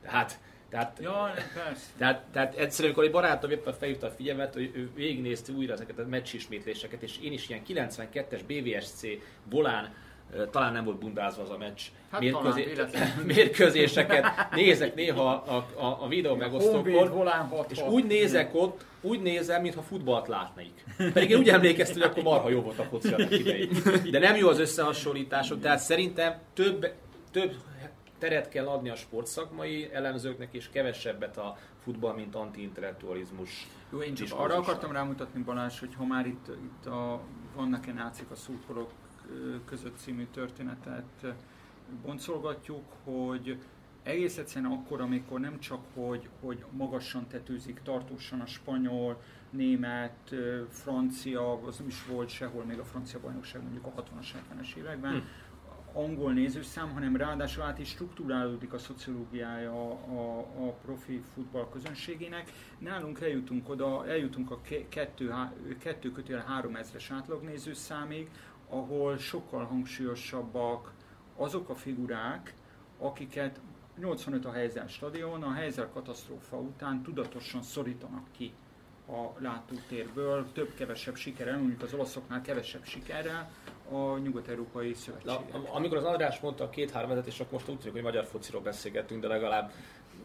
Tehát tehát, ja, persze. Tehát, tehát egyszerűen, amikor egy barátom éppen felhívta a figyelmet, hogy ő végignézte újra ezeket a meccsismétléseket, és én is ilyen 92-es BVSC volán talán nem volt bundázva az a meccs hát mérkőzé... mérkőzéseket nézek néha a, a, a videó megosztókon, és úgy nézek ott, úgy nézem, mintha futballt látnék. Pedig én úgy emlékeztem, hogy akkor marha jó volt a foci De nem jó az összehasonlítások, tehát szerintem több, több teret kell adni a sportszakmai elemzőknek, és kevesebbet a futball, mint antiintellektualizmus. Jó, én csak arra akartam rámutatni, Balázs, hogy ha már itt, itt a Vannak-e nácik a szurkolók között című történetet boncolgatjuk, hogy egész egyszerűen akkor, amikor nem csak, hogy, hogy magasan tetőzik tartósan a spanyol, német, francia, az nem is volt sehol még a francia bajnokság mondjuk a 60-as, 70-es években, hmm angol nézőszám, hanem ráadásul át is struktúrálódik a szociológiája a, a, a profi futball közönségének. Nálunk eljutunk oda, eljutunk a kettő, kettő kötél három ezres átlagnézőszámig, ahol sokkal hangsúlyosabbak azok a figurák, akiket 85 a helyzet stadion, a helyzet katasztrófa után tudatosan szorítanak ki a látótérből, több-kevesebb sikerrel, mondjuk az olaszoknál kevesebb sikerrel, a Nyugat-Európai Szövetség. Amikor az András mondta a két-három és akkor most úgy tűnik, hogy magyar fociról beszélgetünk, de legalább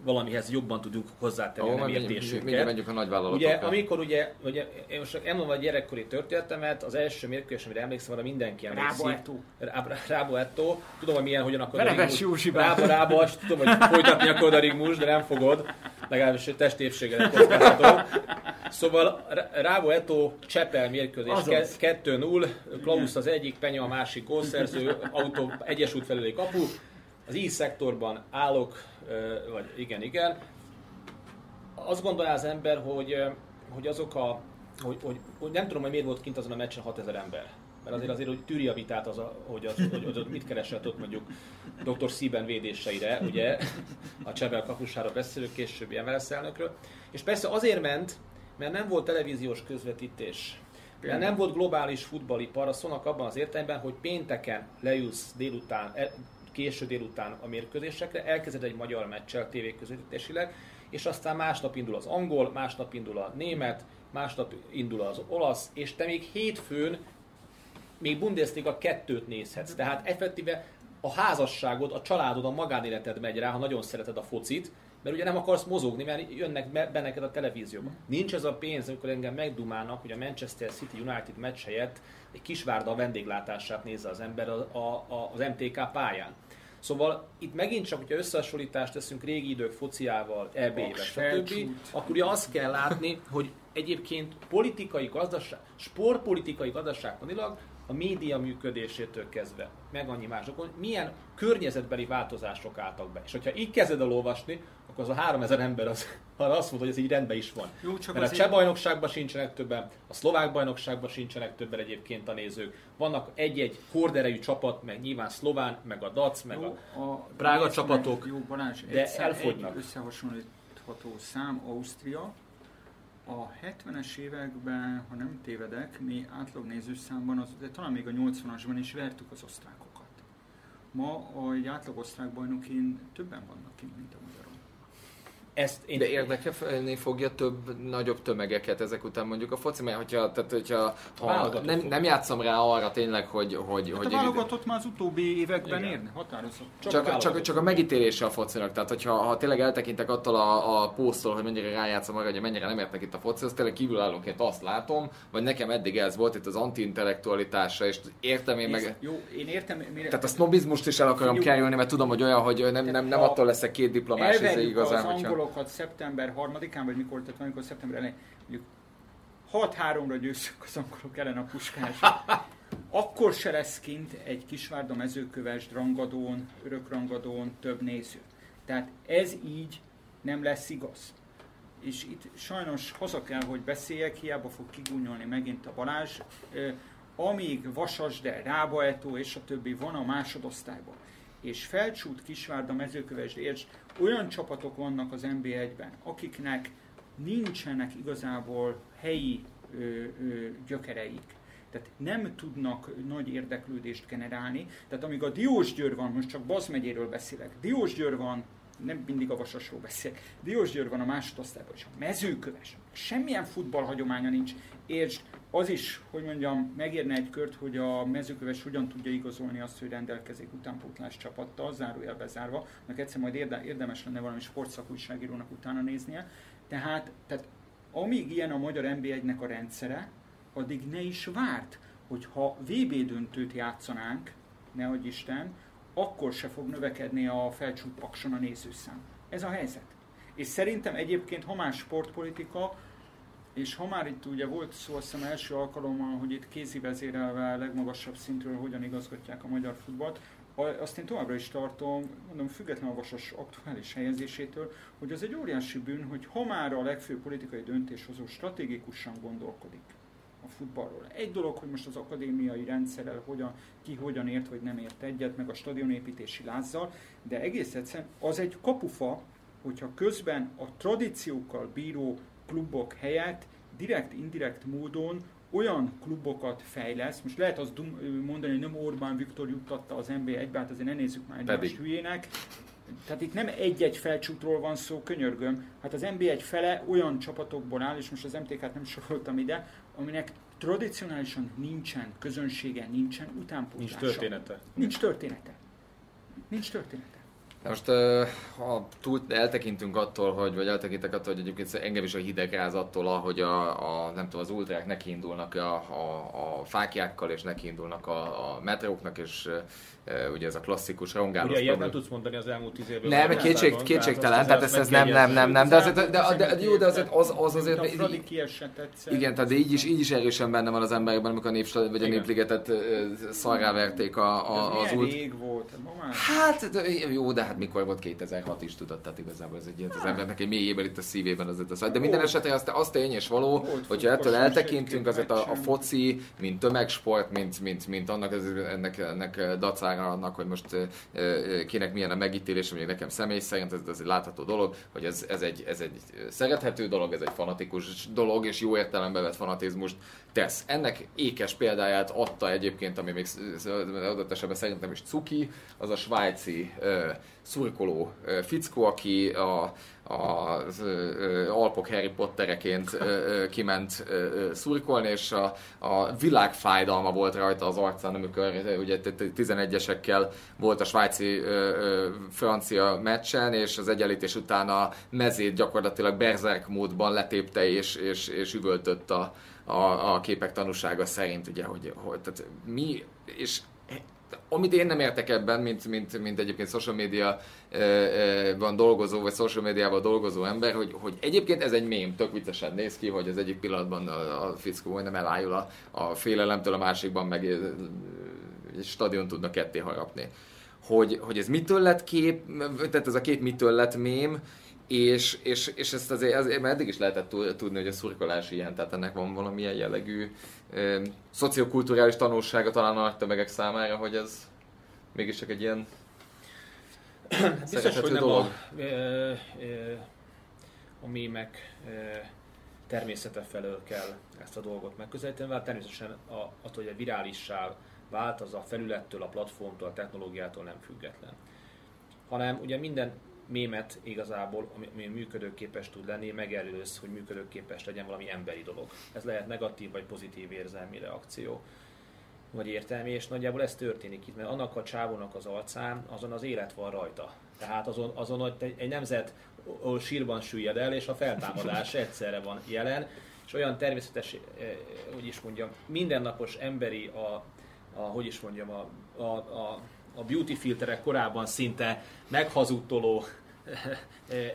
valamihez jobban tudunk hozzátenni oh, a értésünket. Menjük a nagyvállalatokra. Ugye, amikor ugye, ugye én most elmondom a gyerekkori történetemet, az első mérkőzés, amire emlékszem, arra mindenki emlékszik. Rábo Rábo Etto. Tudom, hogy milyen, hogyan akar a rigmus. Rábo, Rábo, tudom, hogy folytatni a rigmus, de nem fogod. Legalábbis testépséggel kockáztató. Szóval Rábo Eto Csepel mérkőzés 2-0, Klaus az egyik, Penya a másik gólszerző, autó Egyesült felüli kapu. Az I-szektorban állok, vagy igen, igen. Azt gondolja az ember, hogy, hogy azok a, hogy, hogy, hogy, nem tudom, hogy miért volt kint azon a meccsen 6000 ember. Mert azért azért, hogy tűri a vitát, az a, hogy, az, hogy, hogy mit keresett ott mondjuk dr. Szíben védéseire, ugye, a Csebel kapusára beszélő későbbi MLS elnökről. És persze azért ment, mert nem volt televíziós közvetítés. Mert nem volt globális futballipar, a szónak abban az értelemben, hogy pénteken leülsz délután, késő délután a mérkőzésekre, elkezded egy magyar meccsel tévéközvetítésileg, és aztán másnap indul az angol, másnap indul a német, másnap indul az olasz, és te még hétfőn még Bundesliga kettőt nézhetsz. Tehát effektíve a házasságod, a családod, a magánéleted megy rá, ha nagyon szereted a focit, mert ugye nem akarsz mozogni, mert jönnek be, be neked a televízióba. Nincs ez a pénz, amikor engem megdumálnak, hogy a Manchester City United meccs helyett egy kisvárda vendéglátását nézze az ember a, a, a, az MTK pályán. Szóval itt megint csak, hogyha összehasonlítást teszünk régi idők fociával, EB-vel, stb., akkor ugye azt kell látni, hogy egyébként politikai gazdaság, sportpolitikai gazdaságtanilag a média működésétől kezdve, meg annyi másokon, milyen környezetbeli változások álltak be. És hogyha így kezded el olvasni, akkor az a 3000 ember az, arra azt mondta, hogy ez így rendben is van. Jó, csak Mert a cseh bajnokságban sincsenek többen, a szlovák bajnokságban sincsenek többen egyébként a nézők. Vannak egy-egy horderejű csapat, meg nyilván szlován, meg a DAC, meg jó, a, a Prága csapatok, meg, jó, Balázs, de elfogynak. Egy összehasonlítható szám Ausztria, a 70-es években, ha nem tévedek, mi átlagnézőszámban, az, de talán még a 80-asban is vertük az osztrákokat. Ma egy átlag osztrák bajnokin többen vannak kint, mint a. Ezt én... De érdekelni fogja több, nagyobb tömegeket ezek után mondjuk a foci, mert hogyha, tehát, hogyha ha nem, nem játszom rá arra tényleg, hogy... hogy, hát hogy a válogatott már az utóbbi években Igen. érni, határozott. Csak, csak, csak, csak, a megítélése a focinak, tehát hogyha ha tényleg eltekintek attól a, a posztól, hogy mennyire rájátszom arra, hogy mennyire nem értek itt a foci, az tényleg kívülállóként azt látom, vagy nekem eddig ez volt itt az anti-intellektualitása, és értem én meg... Jó, én értem... Mire... Tehát a sznobizmust is el akarom kerülni, mert tudom, hogy olyan, hogy nem, nem, nem attól leszek két diplomás, ez igazán, hogyha dolgokat szeptember 3-án, vagy mikor, tehát amikor szeptember elején, mondjuk 6-3-ra győzzük az angolok ellen a puskás. Akkor se lesz kint egy Kisvárda mezőköves drangadón, örökrangadón több néző. Tehát ez így nem lesz igaz. És itt sajnos haza kell, hogy beszéljek, hiába fog kigúnyolni megint a Balázs. Amíg Vasasde, Rábaetó és a többi van a másodosztályban, és Felcsút, Kisvárda, Mezőkövesd, és olyan csapatok vannak az NB1-ben, akiknek nincsenek igazából helyi ö, ö, gyökereik, tehát nem tudnak nagy érdeklődést generálni. Tehát amíg a Diósgyőr van, most csak Baz megyéről beszélek, Diósgyőr van, nem mindig a Vasasról beszélek, Diósgyőr van a másodosztályban, és a mezőköves. Semmilyen futballhagyománya nincs. És az is, hogy mondjam, megérne egy kört, hogy a mezőköves hogyan tudja igazolni azt, hogy rendelkezik utánpótlás csapattal, zárójel bezárva, mert egyszer majd érdemes lenne valami sportszakújságírónak utána néznie. Tehát, tehát amíg ilyen a magyar NB1-nek a rendszere, addig ne is várt, hogy ha VB döntőt játszanánk, nehogy Isten, akkor se fog növekedni a felcsútpakson a nézőszám. Ez a helyzet. És szerintem egyébként, ha már sportpolitika, és ha már itt ugye volt szó azt hiszem első alkalommal, hogy itt kézi vezérelve legmagasabb szintről hogyan igazgatják a magyar futballt, azt én továbbra is tartom, mondom, független a vasas aktuális helyezésétől, hogy az egy óriási bűn, hogy ha már a legfőbb politikai döntéshozó stratégikusan gondolkodik, a futballról. Egy dolog, hogy most az akadémiai rendszerrel hogyan, ki hogyan ért vagy nem ért egyet, meg a stadionépítési lázzal, de egész egyszerűen az egy kapufa, hogyha közben a tradíciókkal bíró klubok helyett direkt-indirekt módon olyan klubokat fejlesz, most lehet azt mondani, hogy nem Orbán Viktor juttatta az NBA egybe, hát azért ne nézzük már egy hülyének, tehát itt nem egy-egy felcsútról van szó, könyörgöm. Hát az NBA egy fele olyan csapatokból áll, és most az MTK-t nem soroltam ide, aminek tradicionálisan nincsen közönsége, nincsen utánpótlása. Nincs története. Nincs története. Nincs története. Most ha túl eltekintünk attól, hogy, vagy eltekintek attól, hogy egyébként engem is a hideg ráz attól, hogy a, a, nem tudom, az ultrák nekiindulnak a, a, a fákjákkal, és nekiindulnak a, a metróknak, és ugye ez a klasszikus rongálós Ugye ilyet nem tudsz mondani az elmúlt tíz évben. Nem, kétség, kétségtelen, tehát ez, ez nem, nem, nem, nem, de azért, de, de, de, jó, de azért az, az azért... Igen, tehát így is, így is erősen benne van az emberekben, amikor a népstad, vagy a népligetet szarrá verték a, a, az út. volt? Hát jó, de hát mikor volt 2006 is tudod, tehát igazából ez egy ilyen az embernek egy mélyében itt a szívében azért az. De minden esetre az, az tény és való, hogyha ettől eltekintünk, azért a, a foci, mint tömegsport, mint, mint, mint annak, ennek, ennek dacára annak, hogy most kinek milyen a megítélés, mondjuk nekem személy szerint ez, ez egy látható dolog, hogy ez, ez, egy, ez egy szerethető dolog, ez egy fanatikus dolog, és jó értelembe vett fanatizmust tesz. Ennek ékes példáját adta egyébként, ami még adott esetben szerintem is cuki, az a svájci uh, szurkoló uh, fickó, aki a, az Alpok Harry Pottereként kiment szurkolni, és a, a világfájdalma volt rajta az arcán, amikor ugye 11-esekkel volt a svájci francia meccsen, és az egyenlítés után a mezét gyakorlatilag berzerk módban letépte és, és, és üvöltött a, a, a képek tanúsága szerint, ugye, hogy, hogy tehát mi, és amit én nem értek ebben, mint, mint, mint egyébként social media van dolgozó, vagy social médiával dolgozó ember, hogy, hogy egyébként ez egy mém, tök viccesen néz ki, hogy az egyik pillanatban a, a fickó nem elájul a, a félelemtől, a másikban meg egy stadion tudna ketté harapni. Hogy, hogy ez mitől lett kép, tehát ez a kép mitől lett mém, és, és, és ezt azért, azért mert eddig is lehetett tudni, hogy a szurkolás ilyen, tehát ennek van valamilyen jellegű ö, szociokulturális tanulsága talán a nagy tömegek számára, hogy ez mégiscsak egy ilyen Biztos, hogy nem dolog. A, ö, ö, a mémek ö, természete felől kell ezt a dolgot megközelíteni, mert természetesen a, attól, hogy a virálissá vált, az a felülettől, a platformtól, a technológiától nem független. Hanem ugye minden mémet igazából, ami, ami működőképes tud lenni, megelőz, hogy működőképes legyen valami emberi dolog. Ez lehet negatív vagy pozitív érzelmi reakció vagy értelmi, és nagyjából ez történik itt, mert annak a csávónak az arcán, azon az élet van rajta. Tehát azon, azon hogy egy, egy nemzet sírban süllyed el, és a feltámadás egyszerre van jelen, és olyan természetes, eh, hogy is mondjam, mindennapos emberi, a, a hogy is mondjam, a, a, a a beauty filterek korábban szinte meghazudtoló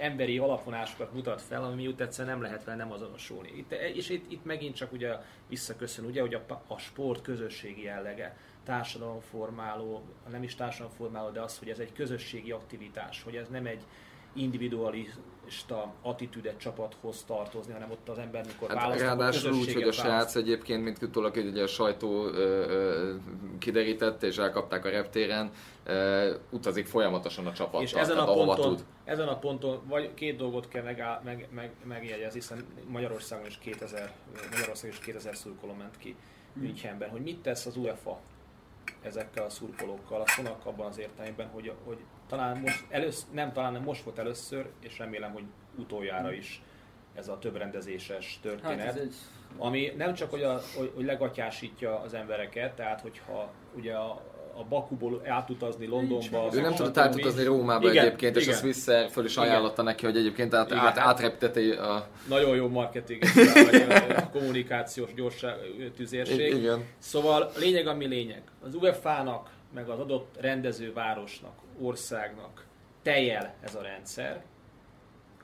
emberi alapvonásokat mutat fel, ami miut egyszer nem lehet vele nem azonosulni. Itt, és itt, itt megint csak ugye visszaköszön, ugye, hogy a, a sport közösségi jellege, társadalomformáló, nem is társadalomformáló, de az, hogy ez egy közösségi aktivitás, hogy ez nem egy individualista attitűdet csapathoz tartozni, hanem ott az ember, mikor hát választ, Ráadásul úgy, hogy a srác egyébként, mint utólag ugye a sajtó ö, ö, kiderítette, és elkapták a reptéren, ö, utazik folyamatosan a csapat. És ezen a, ponton, tud. ezen a ponton vagy két dolgot kell megáll, meg, meg, megjegyezni, hiszen Magyarországon is 2000, Magyarországon is 2000 szurkoló ment ki hmm. Münchenben, hogy mit tesz az UEFA ezekkel a szurkolókkal. Azt mondnak abban az értelemben, hogy, hogy talán most először, nem talán nem most volt először, és remélem, hogy utoljára is ez a több rendezéses történet. Hát egy... Ami nem csak, hogy, a, hogy, hogy legatyásítja az embereket, tehát hogyha ugye a, a Bakuból átutazni Londonba. Ő nem tudott átutazni Rómába igen, egyébként, igen. és azt vissza föl is ajánlotta neki, hogy egyébként át, át, átrepteti a... Nagyon jó marketing, a kommunikációs gyorság, tüzérség. Igen. Szóval lényeg ami lényeg. Az UEFA-nak, meg az adott rendezővárosnak, országnak tejel ez a rendszer,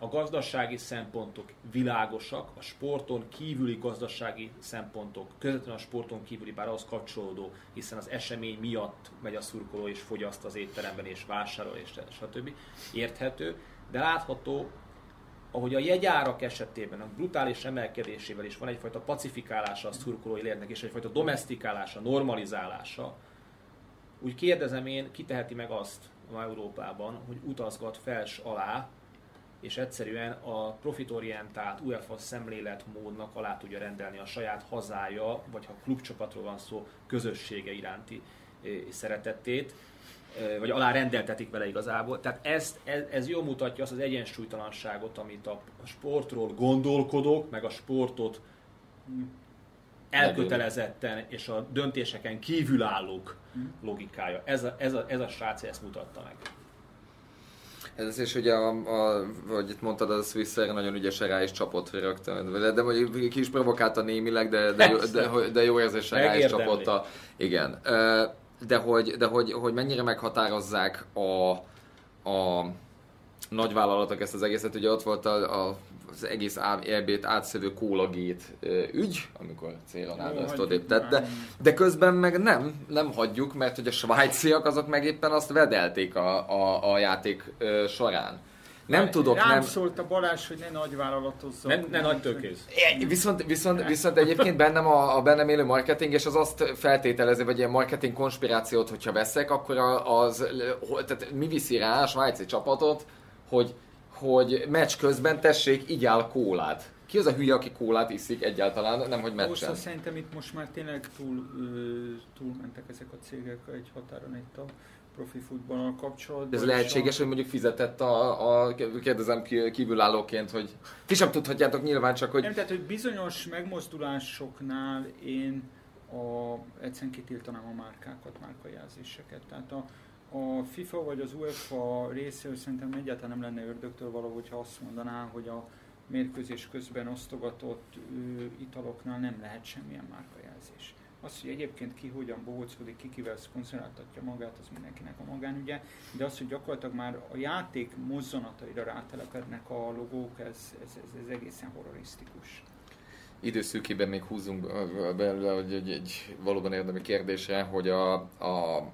a gazdasági szempontok világosak, a sporton kívüli gazdasági szempontok, közvetlenül a sporton kívüli, bár az kapcsolódó, hiszen az esemény miatt megy a szurkoló és fogyaszt az étteremben és vásárol és stb. Érthető, de látható ahogy a jegyárak esetében a brutális emelkedésével is van egyfajta pacifikálása a szurkolói lérnek, és egyfajta domestikálása, normalizálása, úgy kérdezem én, ki teheti meg azt ma Európában, hogy utazgat fels alá, és egyszerűen a profitorientált UEFA szemléletmódnak alá tudja rendelni a saját hazája, vagy ha klubcsapatról van szó, közössége iránti eh, szeretetét, eh, vagy alá rendeltetik vele igazából. Tehát ezt, ez, ez jól mutatja azt az egyensúlytalanságot, amit a sportról gondolkodok, meg a sportot elkötelezetten és a döntéseken kívülállók logikája. Ez a, ez a, ez a srác ezt mutatta meg. Ez is ugye, a, a, hogy itt mondtad, a Swisser nagyon ügyesen rá is csapott rögtön. De, de mondjuk ki is provokálta némileg, de, de, de, de, de jó érzésen rá is csapott a... Igen. De hogy, de hogy, hogy mennyire meghatározzák a, a nagyvállalatok ezt az egészet, ugye ott volt a, a az egész EB-t átszövő kólagét ügy, amikor Célonáda ezt odébb tett, de, de közben meg nem, nem hagyjuk, mert hogy a svájciak azok meg éppen azt vedelték a, a, a játék során. Nem Rá, tudok, rám nem... szólt a Balázs, hogy ne nagyvállalatozzon. Ne, ne nagy tőkész. Viszont, viszont, viszont egyébként bennem a, a bennem élő marketing, és az azt feltételezi, vagy ilyen marketing konspirációt, hogyha veszek, akkor az, tehát mi viszi rá a svájci csapatot, hogy hogy meccs közben tessék, igyál kólát. Ki az a hülye, aki kólát iszik egyáltalán, nem hogy meccsen? Most szerintem itt most már tényleg túl, túl mentek ezek a cégek egy határon itt a profi futballal kapcsolatban. Ez lehetséges, a... hogy mondjuk fizetett a, a kérdezem kívülállóként, hogy ti sem tudhatjátok nyilván csak, hogy... Nem, tehát, hogy bizonyos megmozdulásoknál én a, egyszerűen kitiltanám a márkákat, márkajelzéseket. Tehát a, a FIFA vagy az UEFA részéről szerintem egyáltalán nem lenne ördögtől való, hogyha azt mondaná, hogy a mérkőzés közben osztogatott ö, italoknál nem lehet semmilyen márkajelzés. Az, hogy egyébként ki hogyan bohóckodik, ki kivel szponzoráltatja magát, az mindenkinek a magánügye, de az, hogy gyakorlatilag már a játék mozzanataira rátelepednek a logók, ez, ez, ez, ez egészen horrorisztikus időszűkében még húzunk belőle hogy egy, egy valóban érdemi kérdésre, hogy a, a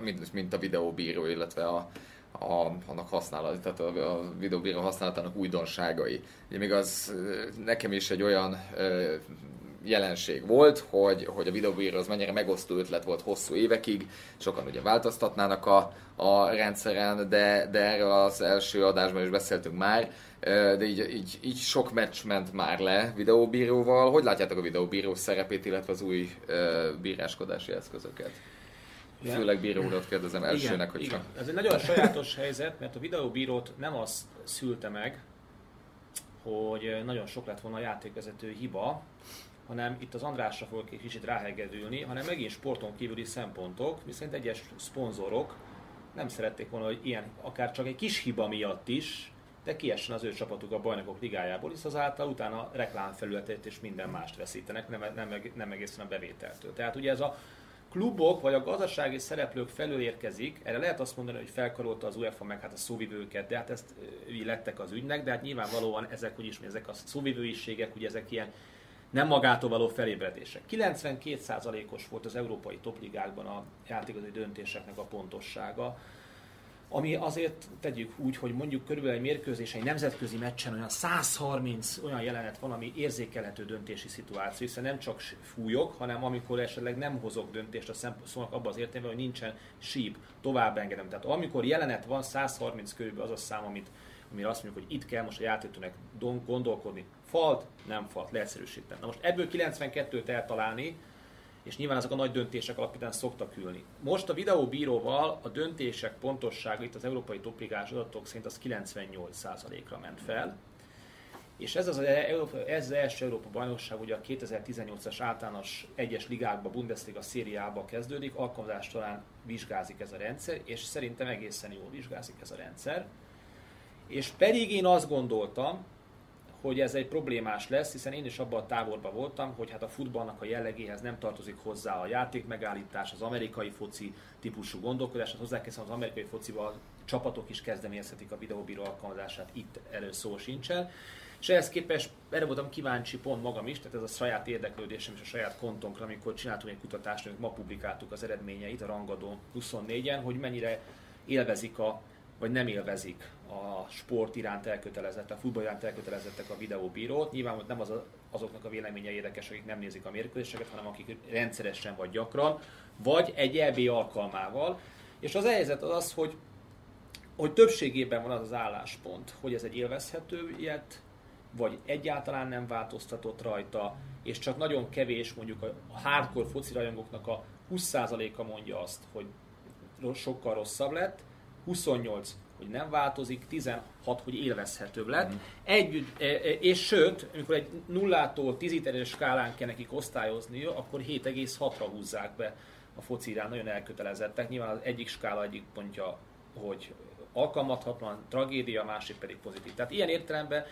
mint, mint a videóbíró, illetve a, a, annak használat, tehát a, a videóbíró használatának újdonságai. Ugye még az nekem is egy olyan ö, jelenség volt, hogy, hogy a videóbíró az mennyire megosztó ötlet volt hosszú évekig, sokan ugye változtatnának a, a rendszeren, de, de erről az első adásban is beszéltünk már, de így, így, így sok meccs ment már le videóbíróval. Hogy látjátok a videóbíró szerepét, illetve az új bíráskodási eszközöket? Igen. Főleg bíró urat kérdezem elsőnek, hogy igen. Ez egy nagyon sajátos helyzet, mert a videóbírót nem az szülte meg, hogy nagyon sok lett volna a játékvezető hiba, hanem itt az Andrásra fogok egy kicsit ráhegedülni, hanem megint sporton kívüli szempontok, viszont egyes szponzorok nem szerették volna, hogy ilyen, akár csak egy kis hiba miatt is, de kiessen az ő csapatuk a bajnokok ligájából, hisz azáltal utána reklámfelületét és minden mást veszítenek, nem, nem, nem egészen a bevételtől. Tehát ugye ez a klubok vagy a gazdasági szereplők felől érkezik, erre lehet azt mondani, hogy felkarolta az UEFA meg hát a szóvivőket, de hát ezt így lettek az ügynek, de hát nyilvánvalóan ezek, úgyis, ezek a szóvivőiségek, ugye ezek ilyen nem magától való felébredések. 92%-os volt az európai topligákban a játékozói döntéseknek a pontossága, ami azért tegyük úgy, hogy mondjuk körülbelül egy mérkőzés, egy nemzetközi meccsen olyan 130 olyan jelenet van, ami érzékelhető döntési szituáció, hiszen nem csak fújok, hanem amikor esetleg nem hozok döntést a szónak abban az értelemben, hogy nincsen síp, tovább engedem. Tehát amikor jelenet van, 130 körülbelül az a szám, amit, amire azt mondjuk, hogy itt kell most a játékosnak gondolkodni. Falt, nem falt, leegyszerűsítem. Na most ebből 92-t eltalálni, és nyilván ezek a nagy döntések alapján szoktak ülni. Most a videóbíróval a döntések pontossága itt az európai topligás adatok szerint az 98%-ra ment fel, és ez az, Európa, ez az első Európa bajnokság, ugye a 2018-as általános egyes ligákba, Bundesliga szériába kezdődik, alkalmazás talán vizsgázik ez a rendszer, és szerintem egészen jól vizsgázik ez a rendszer. És pedig én azt gondoltam, hogy ez egy problémás lesz, hiszen én is abban a távolban voltam, hogy hát a futballnak a jellegéhez nem tartozik hozzá a játék megállítás, az amerikai foci típusú gondolkodás, az hozzá az amerikai focival csapatok is kezdeményezhetik a videóbíró alkalmazását, itt erről szó sincsen. És ehhez képest erre voltam kíváncsi pont magam is, tehát ez a saját érdeklődésem és a saját kontonkra, amikor csináltunk egy kutatást, amit ma publikáltuk az eredményeit a Rangadó 24-en, hogy mennyire élvezik a vagy nem élvezik a sport iránt elkötelezett, a futball iránt elkötelezettek a videóbírót. Nyilván nem az a, azoknak a véleménye érdekes, akik nem nézik a mérkőzéseket, hanem akik rendszeresen vagy gyakran, vagy egy EB alkalmával. És az helyzet az az, hogy, hogy többségében van az az álláspont, hogy ez egy élvezhető ilyet, vagy egyáltalán nem változtatott rajta, és csak nagyon kevés mondjuk a hardcore foci rajongóknak a 20%-a mondja azt, hogy sokkal rosszabb lett, 28 hogy nem változik, 16, hogy élvezhetőbb lett. Mm. Együtt, e, e, és sőt, amikor egy nullától 10 iteres skálán kell nekik osztályozni, akkor 7,6-ra húzzák be a focirán, nagyon elkötelezettek. Nyilván az egyik skála egyik pontja, hogy alkalmathatlan, tragédia, a másik pedig pozitív. Tehát ilyen értelemben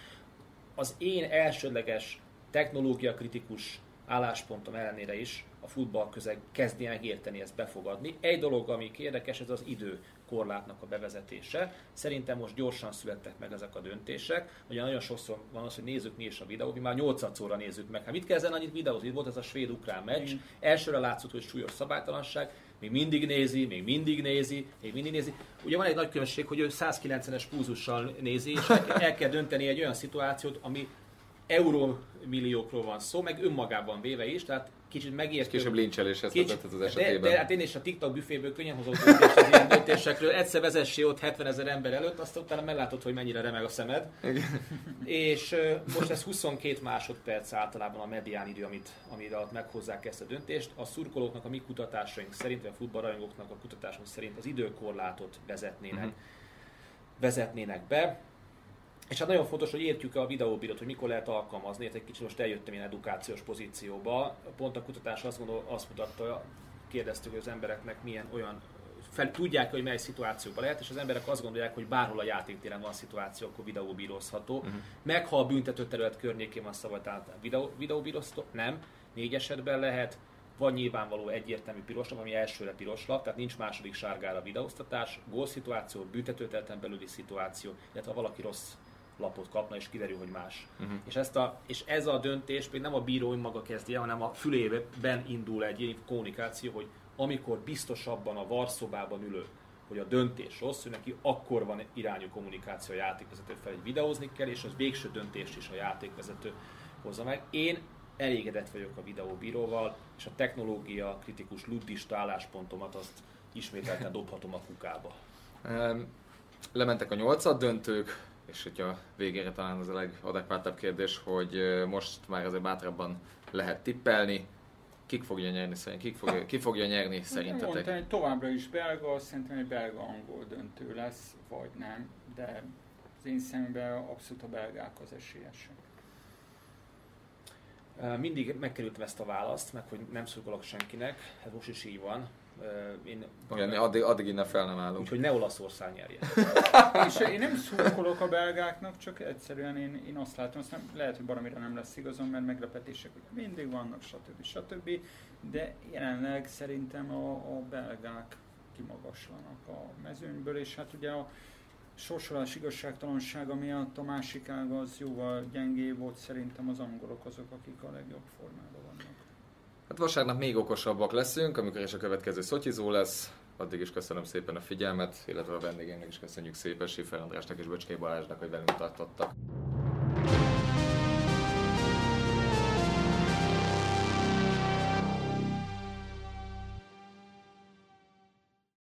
az én elsődleges technológia kritikus álláspontom ellenére is a futball közeg kezdi megérteni ezt befogadni. Egy dolog, ami érdekes, ez az idő korlátnak a bevezetése. Szerintem most gyorsan születtek meg ezek a döntések. Ugye nagyon sokszor van az, hogy nézzük mi is a videót, mi már 8 óra nézzük meg. Hát mit kell ezen annyit videózni? Itt volt ez a svéd-ukrán meccs. Mm. Elsőre látszott, hogy súlyos szabálytalanság, még mindig nézi, még mindig nézi, még mindig nézi. Ugye van egy nagy különbség, hogy ő 190-es púzussal nézi, és el kell dönteni egy olyan szituációt, ami eurómilliókról van szó, meg önmagában véve is, tehát kicsit megértő. Később lincseléshez kicsit, az esetében. De, de, hát én is a TikTok büféből könnyen hozok döntést az ilyen döntésekről. Egyszer vezessé ott 70 ezer ember előtt, azt utána meglátod, hogy mennyire remeg a szemed. És uh, most ez 22 másodperc általában a medián idő, amit, amit alatt meghozzák ezt a döntést. A szurkolóknak, a mi kutatásaink szerint, vagy a futballrajongóknak a kutatásunk szerint az időkorlátot vezetnének, uh-huh. vezetnének be és hát nagyon fontos, hogy értjük a videóbírót, hogy mikor lehet alkalmazni. Hát egy kicsit most eljöttem ilyen edukációs pozícióba. Pont a kutatás azt, gondol, azt mutatta, kérdeztük, hogy az embereknek milyen olyan fel, tudják, hogy mely szituációban lehet, és az emberek azt gondolják, hogy bárhol a játéktéren van szituáció, akkor videóbírozható. Uh-huh. Meg ha a büntető terület környékén van szabad videó, videóbírozható, nem. Négy esetben lehet, van nyilvánvaló egyértelmű piroslap, ami elsőre piroslap, tehát nincs második sárgára videóztatás, gólszituáció, büntetőtelten belüli szituáció, illetve ha valaki rossz lapot kapna, és kiderül, hogy más. Uh-huh. És, ezt a, és ez a döntés még nem a bíró maga kezdje, hanem a fülében indul egy ilyen kommunikáció, hogy amikor biztosabban a varszobában ülő, hogy a döntés rossz, hogy neki akkor van irányú kommunikáció a játékvezető fel, hogy videózni kell, és az végső döntést is a játékvezető hozza meg. Én elégedett vagyok a videóbíróval, és a technológia kritikus luddista álláspontomat azt ismételten dobhatom a kukába. Lementek a nyolcad döntők, és hogyha végére talán az a legadekvátabb kérdés, hogy most már azért bátrabban lehet tippelni, kik fogja nyerni szerint, kik fogja, ki fogja nyerni szerintetek? Mondtam, hogy továbbra is belga, szerintem egy belga-angol döntő lesz, vagy nem, de az én szememben abszolút a belgák az esélyesek. Mindig megkerültem ezt a választ, meg hogy nem szurkolok senkinek, ez most is így van. Én, Igen, addig, addig innen fel nem állunk. Úgyhogy ne Olaszország nyerjen. és én nem szurkolok a belgáknak, csak egyszerűen én, én azt látom, azt nem, lehet, hogy baromira nem lesz igazom, mert meglepetések mindig vannak, stb. stb. De jelenleg szerintem a, a belgák kimagaslanak a mezőnyből, és hát ugye a sorsolás igazságtalansága miatt a másik ág az jóval gyengébb volt, szerintem az angolok azok, akik a legjobb formában vannak. Hát vasárnap még okosabbak leszünk, amikor is a következő szotyizó lesz. Addig is köszönöm szépen a figyelmet, illetve a vendégeinknek is köszönjük szépen Sifer Andrásnak és Böcskei Balázsnak, hogy velünk tartottak.